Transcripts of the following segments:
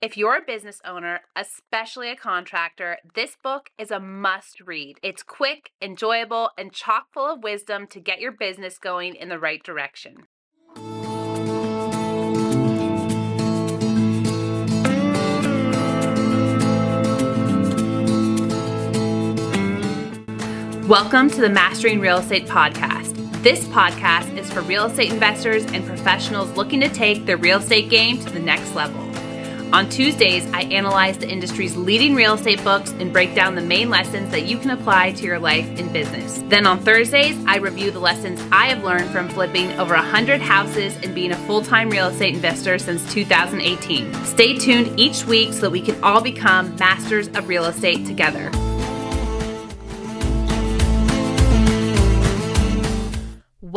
If you're a business owner, especially a contractor, this book is a must read. It's quick, enjoyable, and chock full of wisdom to get your business going in the right direction. Welcome to the Mastering Real Estate Podcast. This podcast is for real estate investors and professionals looking to take their real estate game to the next level. On Tuesdays, I analyze the industry's leading real estate books and break down the main lessons that you can apply to your life and business. Then on Thursdays, I review the lessons I have learned from flipping over 100 houses and being a full time real estate investor since 2018. Stay tuned each week so that we can all become masters of real estate together.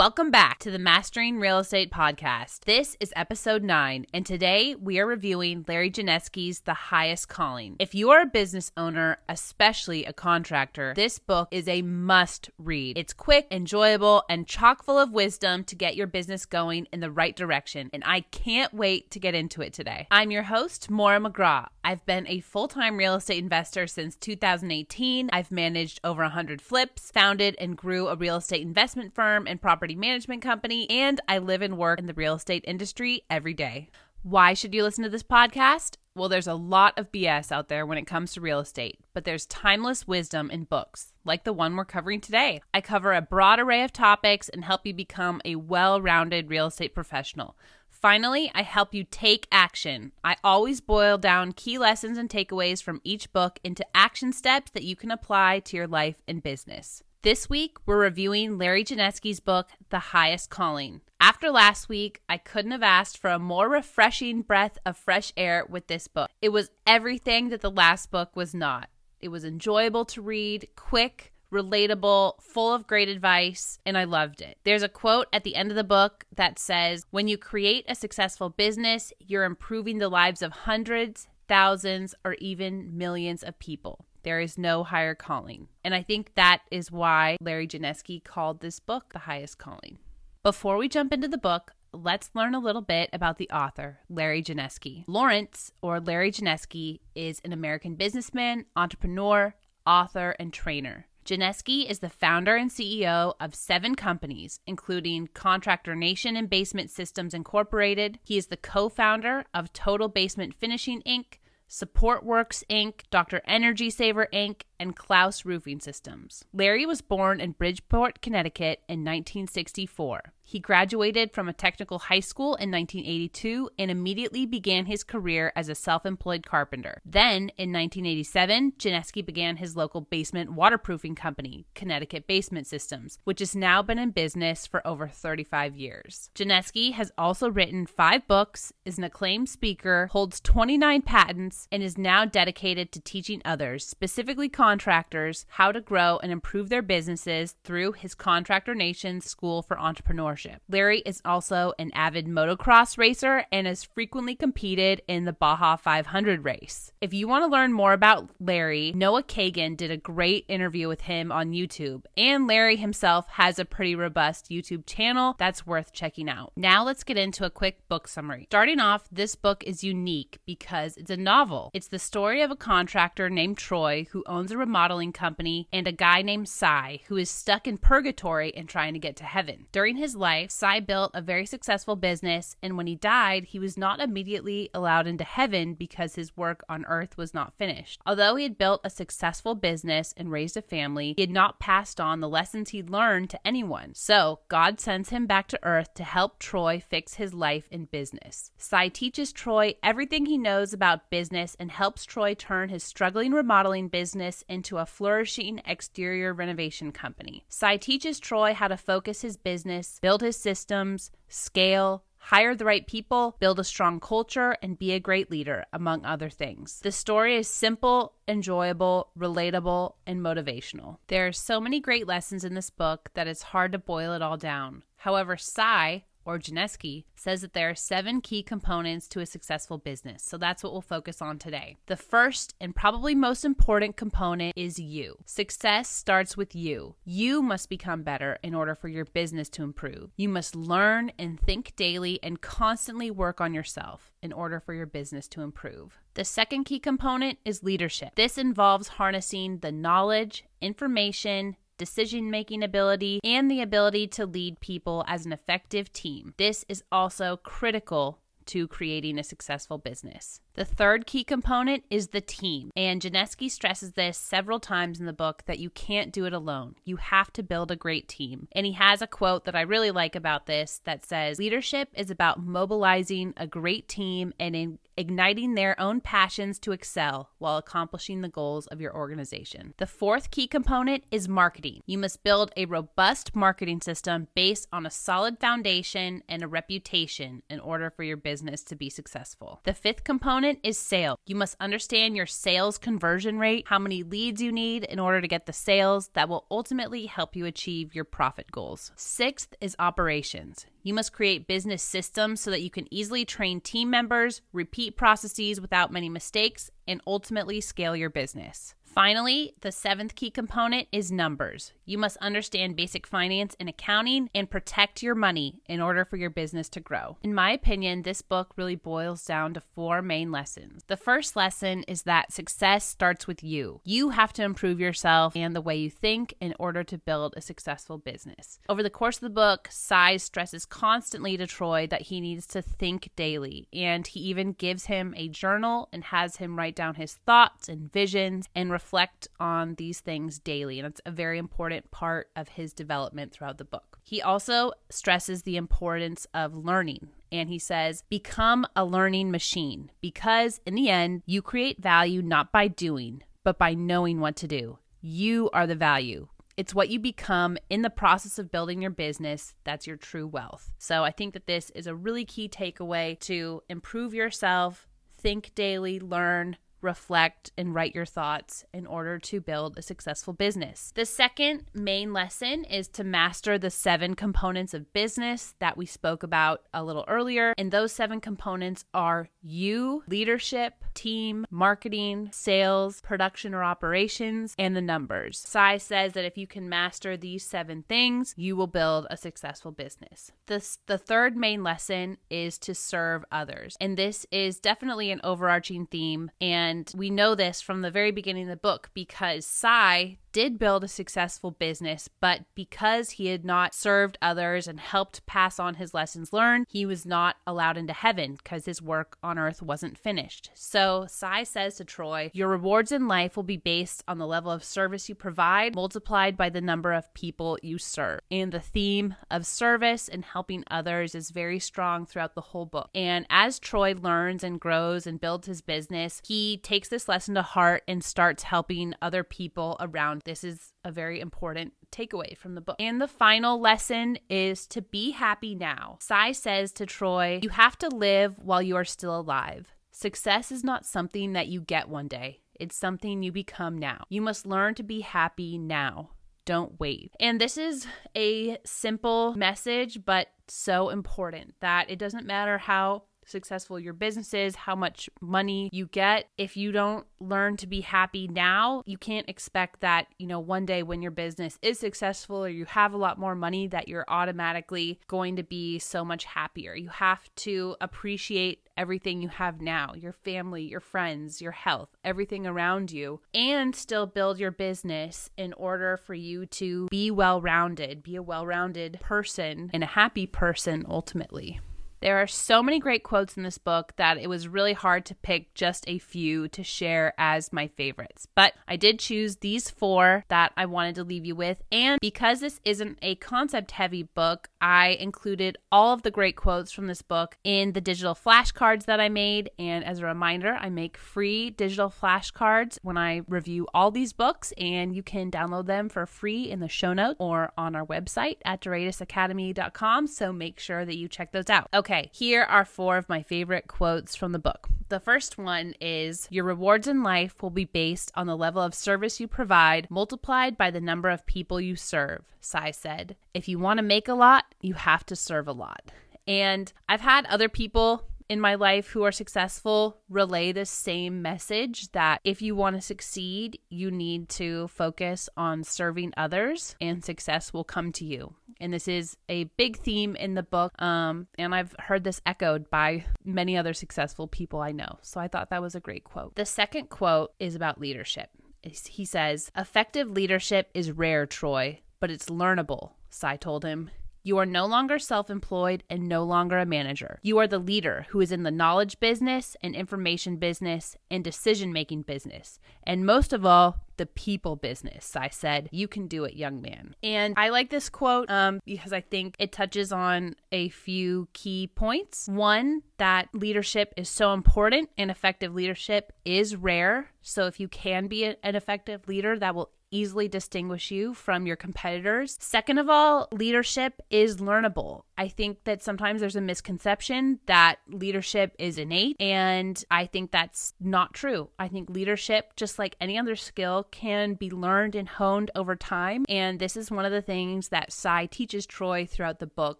Welcome back to the Mastering Real Estate Podcast. This is episode nine, and today we are reviewing Larry Janesky's The Highest Calling. If you are a business owner, especially a contractor, this book is a must read. It's quick, enjoyable, and chock full of wisdom to get your business going in the right direction, and I can't wait to get into it today. I'm your host, Maura McGraw. I've been a full time real estate investor since 2018. I've managed over 100 flips, founded and grew a real estate investment firm and property property management company, and I live and work in the real estate industry every day. Why should you listen to this podcast? Well, there's a lot of BS out there when it comes to real estate, but there's timeless wisdom in books, like the one we're covering today. I cover a broad array of topics and help you become a well rounded real estate professional. Finally, I help you take action. I always boil down key lessons and takeaways from each book into action steps that you can apply to your life and business. This week, we're reviewing Larry Janesky's book, The Highest Calling. After last week, I couldn't have asked for a more refreshing breath of fresh air with this book. It was everything that the last book was not. It was enjoyable to read, quick, relatable, full of great advice, and I loved it. There's a quote at the end of the book that says, When you create a successful business, you're improving the lives of hundreds, thousands, or even millions of people. There is no higher calling. And I think that is why Larry Janesky called this book The Highest Calling. Before we jump into the book, let's learn a little bit about the author, Larry Janesky. Lawrence, or Larry Janesky, is an American businessman, entrepreneur, author, and trainer. Janesky is the founder and CEO of seven companies, including Contractor Nation and Basement Systems Incorporated. He is the co founder of Total Basement Finishing Inc., SupportWorks Inc., Dr. Energy Saver Inc., and Klaus Roofing Systems. Larry was born in Bridgeport, Connecticut in 1964. He graduated from a technical high school in 1982 and immediately began his career as a self employed carpenter. Then, in 1987, Janesky began his local basement waterproofing company, Connecticut Basement Systems, which has now been in business for over 35 years. Janesky has also written five books, is an acclaimed speaker, holds 29 patents, and is now dedicated to teaching others, specifically contractors, how to grow and improve their businesses through his Contractor Nation School for Entrepreneurship. Larry is also an avid motocross racer and has frequently competed in the Baja 500 race. If you want to learn more about Larry, Noah Kagan did a great interview with him on YouTube, and Larry himself has a pretty robust YouTube channel that's worth checking out. Now let's get into a quick book summary. Starting off, this book is unique because it's a novel. It's the story of a contractor named Troy who owns a remodeling company and a guy named Cy who is stuck in purgatory and trying to get to heaven. During his life, Cy built a very successful business, and when he died, he was not immediately allowed into heaven because his work on earth was not finished. Although he had built a successful business and raised a family, he had not passed on the lessons he'd learned to anyone. So, God sends him back to earth to help Troy fix his life and business. Cy teaches Troy everything he knows about business and helps Troy turn his struggling remodeling business into a flourishing exterior renovation company. Cy teaches Troy how to focus his business, build build his systems, scale, hire the right people, build a strong culture, and be a great leader, among other things. The story is simple, enjoyable, relatable, and motivational. There are so many great lessons in this book that it's hard to boil it all down. However, Cy, or Janesky, says that there are seven key components to a successful business. So that's what we'll focus on today. The first and probably most important component is you. Success starts with you. You must become better in order for your business to improve. You must learn and think daily and constantly work on yourself in order for your business to improve. The second key component is leadership. This involves harnessing the knowledge, information, decision making ability, and the ability to lead people as an effective team. This is also critical to creating a successful business. The third key component is the team. And Janesky stresses this several times in the book that you can't do it alone. You have to build a great team. And he has a quote that I really like about this that says Leadership is about mobilizing a great team and in igniting their own passions to excel while accomplishing the goals of your organization. The fourth key component is marketing. You must build a robust marketing system based on a solid foundation and a reputation in order for your business to be successful. The fifth component is sales. You must understand your sales conversion rate, how many leads you need in order to get the sales that will ultimately help you achieve your profit goals. Sixth is operations. You must create business systems so that you can easily train team members, repeat processes without many mistakes, and ultimately scale your business. Finally, the seventh key component is numbers. You must understand basic finance and accounting and protect your money in order for your business to grow. In my opinion, this book really boils down to four main lessons. The first lesson is that success starts with you. You have to improve yourself and the way you think in order to build a successful business. Over the course of the book, Cy stresses constantly to Troy that he needs to think daily, and he even gives him a journal and has him write down his thoughts and visions and reflect on these things daily. And it's a very important part of his development throughout the book. He also stresses the importance of learning. And he says, become a learning machine because in the end, you create value not by doing, but by knowing what to do. You are the value. It's what you become in the process of building your business that's your true wealth. So I think that this is a really key takeaway to improve yourself, think daily, learn, reflect, and write your thoughts in order to build a successful business. The second main lesson is to master the seven components of business that we spoke about a little earlier. And those seven components are you, leadership, team, marketing, sales, production or operations, and the numbers. Cy says that if you can master these seven things, you will build a successful business. This, the third main lesson is to serve others. And this is definitely an overarching theme. And we know this from the very beginning of the book because Cy did build a successful business, but because he had not served others and helped pass on his lessons learned, he was not allowed into heaven because his work on earth wasn't finished. So Cy says to Troy, Your rewards in life will be based on the level of service you provide, multiplied by the number of people you serve. And the theme of service and helping others is very strong throughout the whole book. And as Troy learns and grows and builds his business, he takes this lesson to heart and starts helping other people around this is a very important takeaway from the book. And the final lesson is to be happy now. Cy says to Troy, You have to live while you are still alive. Success is not something that you get one day, it's something you become now. You must learn to be happy now. Don't wait. And this is a simple message, but so important that it doesn't matter how successful your business is, how much money you get. If you don't learn to be happy now, you can't expect that, you know, one day when your business is successful or you have a lot more money that you're automatically going to be so much happier. You have to appreciate everything you have now your family, your friends, your health, everything around you, and still build your business in order for you to be well rounded, be a well rounded person and a happy person ultimately. There are so many great quotes in this book that it was really hard to pick just a few to share as my favorites. But I did choose these four that I wanted to leave you with. And because this isn't a concept heavy book, I included all of the great quotes from this book in the digital flashcards that I made. And as a reminder, I make free digital flashcards when I review all these books, and you can download them for free in the show notes or on our website at DuratusAcademy.com. So make sure that you check those out. Okay. Okay, here are four of my favorite quotes from the book. The first one is Your rewards in life will be based on the level of service you provide multiplied by the number of people you serve, Cy said. If you want to make a lot, you have to serve a lot. And I've had other people in my life who are successful relay the same message that if you want to succeed, you need to focus on serving others and success will come to you. And this is a big theme in the book. Um, and I've heard this echoed by many other successful people I know. So I thought that was a great quote. The second quote is about leadership. He says, Effective leadership is rare, Troy, but it's learnable. Cy told him. You are no longer self employed and no longer a manager. You are the leader who is in the knowledge business and information business and decision making business. And most of all, the people business. I said, You can do it, young man. And I like this quote um, because I think it touches on a few key points. One, that leadership is so important and effective leadership is rare. So if you can be an effective leader, that will easily distinguish you from your competitors. Second of all, leadership is learnable. I think that sometimes there's a misconception that leadership is innate, and I think that's not true. I think leadership, just like any other skill, can be learned and honed over time. And this is one of the things that Cy teaches Troy throughout the book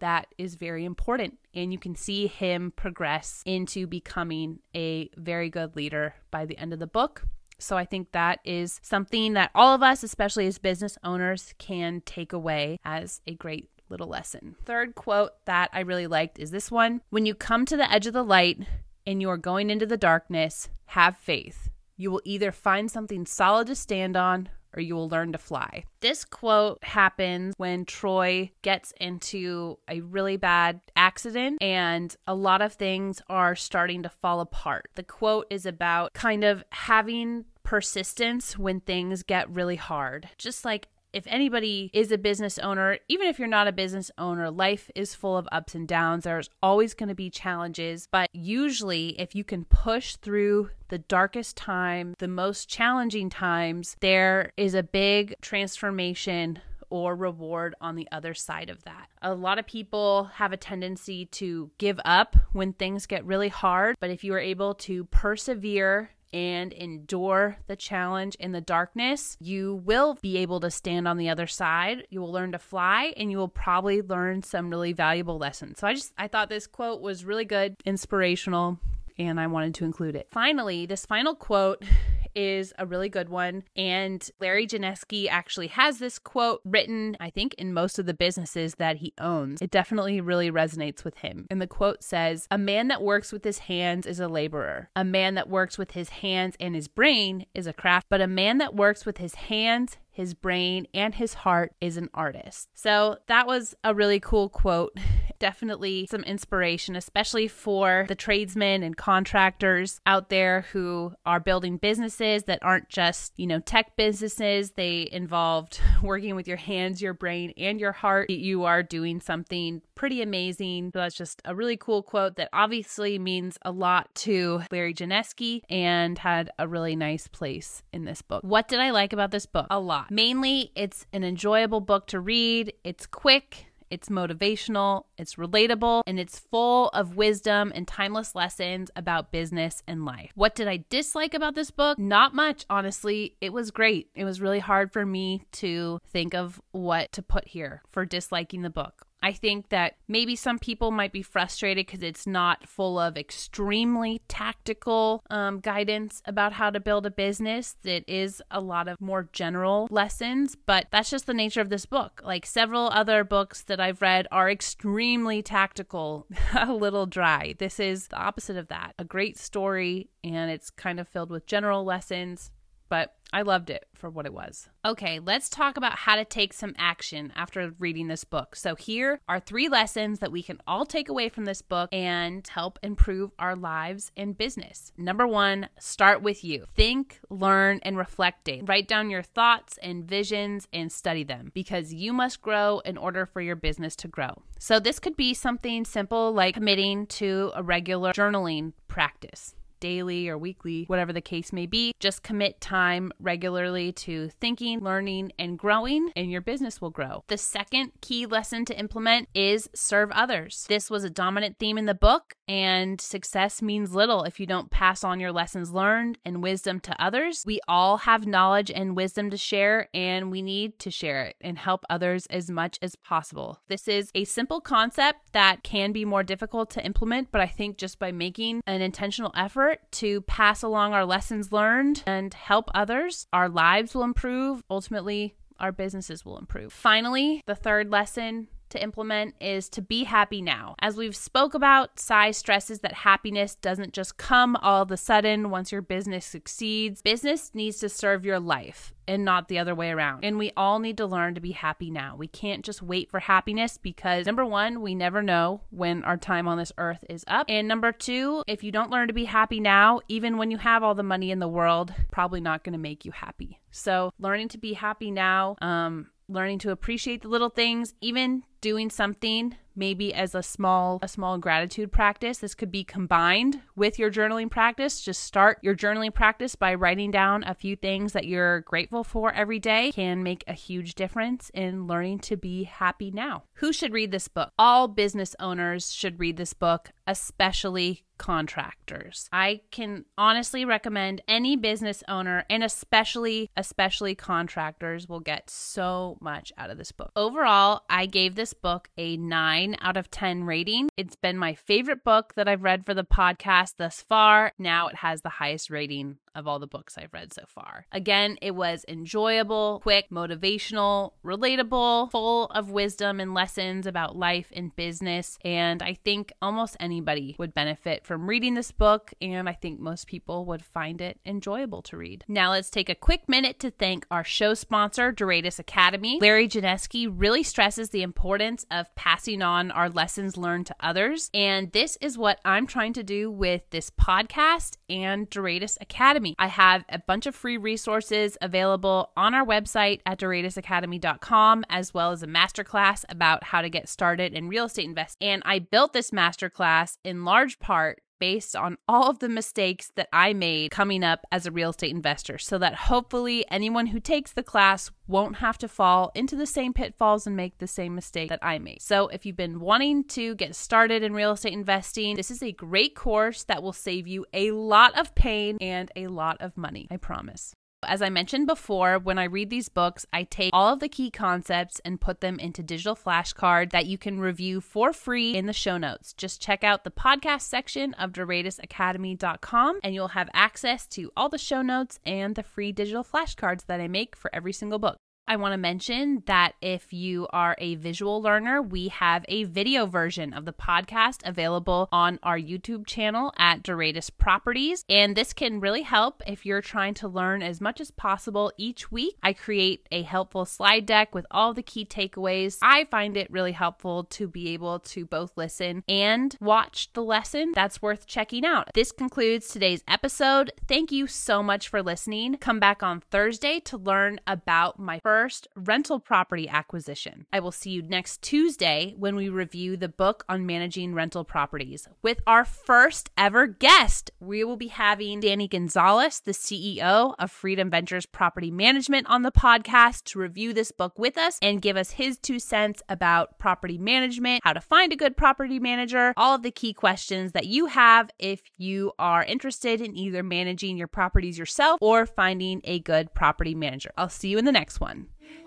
that is very important. And you can see him progress into becoming a very good leader by the end of the book. So I think that is something that all of us, especially as business owners, can take away as a great little lesson. Third quote that I really liked is this one When you come to the edge of the light and you are going into the darkness, have faith. You will either find something solid to stand on or you will learn to fly. This quote happens when Troy gets into a really bad accident and a lot of things are starting to fall apart. The quote is about kind of having persistence when things get really hard. Just like if anybody is a business owner, even if you're not a business owner, life is full of ups and downs. There's always going to be challenges. But usually, if you can push through the darkest time, the most challenging times, there is a big transformation or reward on the other side of that. A lot of people have a tendency to give up when things get really hard, but if you are able to persevere and endure the challenge in the darkness, you will be able to stand on the other side. You will learn to fly and you will probably learn some really valuable lessons. So I just I thought this quote was really good, inspirational, and I wanted to include it. Finally, this final quote is a really good one. And Larry Janesky actually has this quote written, I think, in most of the businesses that he owns. It definitely really resonates with him. And the quote says, A man that works with his hands is a laborer. A man that works with his hands and his brain is a craft, but a man that works with his hands, his brain, and his heart is an artist. So that was a really cool quote. Definitely some inspiration, especially for the tradesmen and contractors out there who are building businesses that aren't just, you know, tech businesses. They involved working with your hands, your brain, and your heart. You are doing something pretty amazing. So that's just a really cool quote that obviously means a lot to Larry Janesky and had a really nice place in this book. What did I like about this book? A lot. Mainly, it's an enjoyable book to read, it's quick. It's motivational, it's relatable, and it's full of wisdom and timeless lessons about business and life. What did I dislike about this book? Not much, honestly. It was great. It was really hard for me to think of what to put here for disliking the book. I think that maybe some people might be frustrated because it's not full of extremely tactical um, guidance about how to build a business. It is a lot of more general lessons, but that's just the nature of this book. Like several other books that I've read are extremely tactical, a little dry. This is the opposite of that. A great story, and it's kind of filled with general lessons but I loved it for what it was. Okay, let's talk about how to take some action after reading this book. So, here are three lessons that we can all take away from this book and help improve our lives and business. Number one, start with you. Think, learn, and reflect daily. Write down your thoughts and visions and study them because you must grow in order for your business to grow. So, this could be something simple like committing to a regular journaling practice daily or weekly, whatever the case may be. Just commit time regularly to thinking, learning, and growing, and your business will grow. The second key lesson to implement is serve others. This was a dominant theme in the book, and success means little if you don't pass on your lessons learned and wisdom to others. We all have knowledge and wisdom to share, and we need to share it and help others as much as possible. This is a simple concept that can be more difficult to implement, but I think just by making an intentional effort to pass along our lessons learned and help others, our lives will improve. Ultimately, our businesses will improve. Finally, the third lesson to implement is to be happy now. As we've spoke about, Cy stresses that happiness doesn't just come all of a sudden once your business succeeds. Business needs to serve your life and not the other way around. And we all need to learn to be happy now. We can't just wait for happiness because number 1, we never know when our time on this earth is up. And number 2, if you don't learn to be happy now, even when you have all the money in the world, probably not going to make you happy. So, learning to be happy now, um learning to appreciate the little things, even doing something maybe as a small a small gratitude practice this could be combined with your journaling practice just start your journaling practice by writing down a few things that you're grateful for every day can make a huge difference in learning to be happy now who should read this book all business owners should read this book especially contractors. I can honestly recommend any business owner and especially especially contractors will get so much out of this book. Overall, I gave this book a 9 out of 10 rating. It's been my favorite book that I've read for the podcast thus far. Now it has the highest rating of all the books I've read so far. Again, it was enjoyable, quick, motivational, relatable, full of wisdom and lessons about life and business. And I think almost anybody would benefit from reading this book, and I think most people would find it enjoyable to read. Now, let's take a quick minute to thank our show sponsor, Duratus Academy. Larry Janesky really stresses the importance of passing on our lessons learned to others, and this is what I'm trying to do with this podcast and Duratus Academy. Academy. I have a bunch of free resources available on our website at duratusacademy.com, as well as a masterclass about how to get started in real estate investing. And I built this masterclass in large part based on all of the mistakes that I made coming up as a real estate investor so that hopefully anyone who takes the class won't have to fall into the same pitfalls and make the same mistake that I made. So, if you've been wanting to get started in real estate investing, this is a great course that will save you a lot of pain and a lot of money. I promise. As I mentioned before, when I read these books, I take all of the key concepts and put them into digital flashcards that you can review for free in the show notes. Just check out the podcast section of DuratusAcademy.com and you'll have access to all the show notes and the free digital flashcards that I make for every single book. I want to mention that if you are a visual learner, we have a video version of the podcast available on our YouTube channel at Duratus Properties. And this can really help if you're trying to learn as much as possible each week. I create a helpful slide deck with all the key takeaways. I find it really helpful to be able to both listen and watch the lesson. That's worth checking out. This concludes today's episode. Thank you so much for listening. Come back on Thursday to learn about my first first rental property acquisition. I will see you next Tuesday when we review the book on managing rental properties. With our first ever guest, we will be having Danny Gonzalez, the CEO of Freedom Ventures Property Management, on the podcast to review this book with us and give us his two cents about property management, how to find a good property manager, all of the key questions that you have if you are interested in either managing your properties yourself or finding a good property manager. I'll see you in the next one.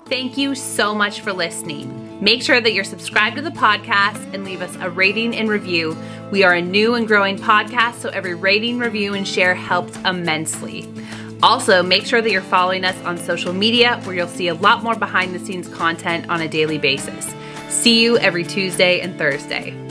Thank you so much for listening. Make sure that you're subscribed to the podcast and leave us a rating and review. We are a new and growing podcast, so every rating, review, and share helps immensely. Also, make sure that you're following us on social media where you'll see a lot more behind the scenes content on a daily basis. See you every Tuesday and Thursday.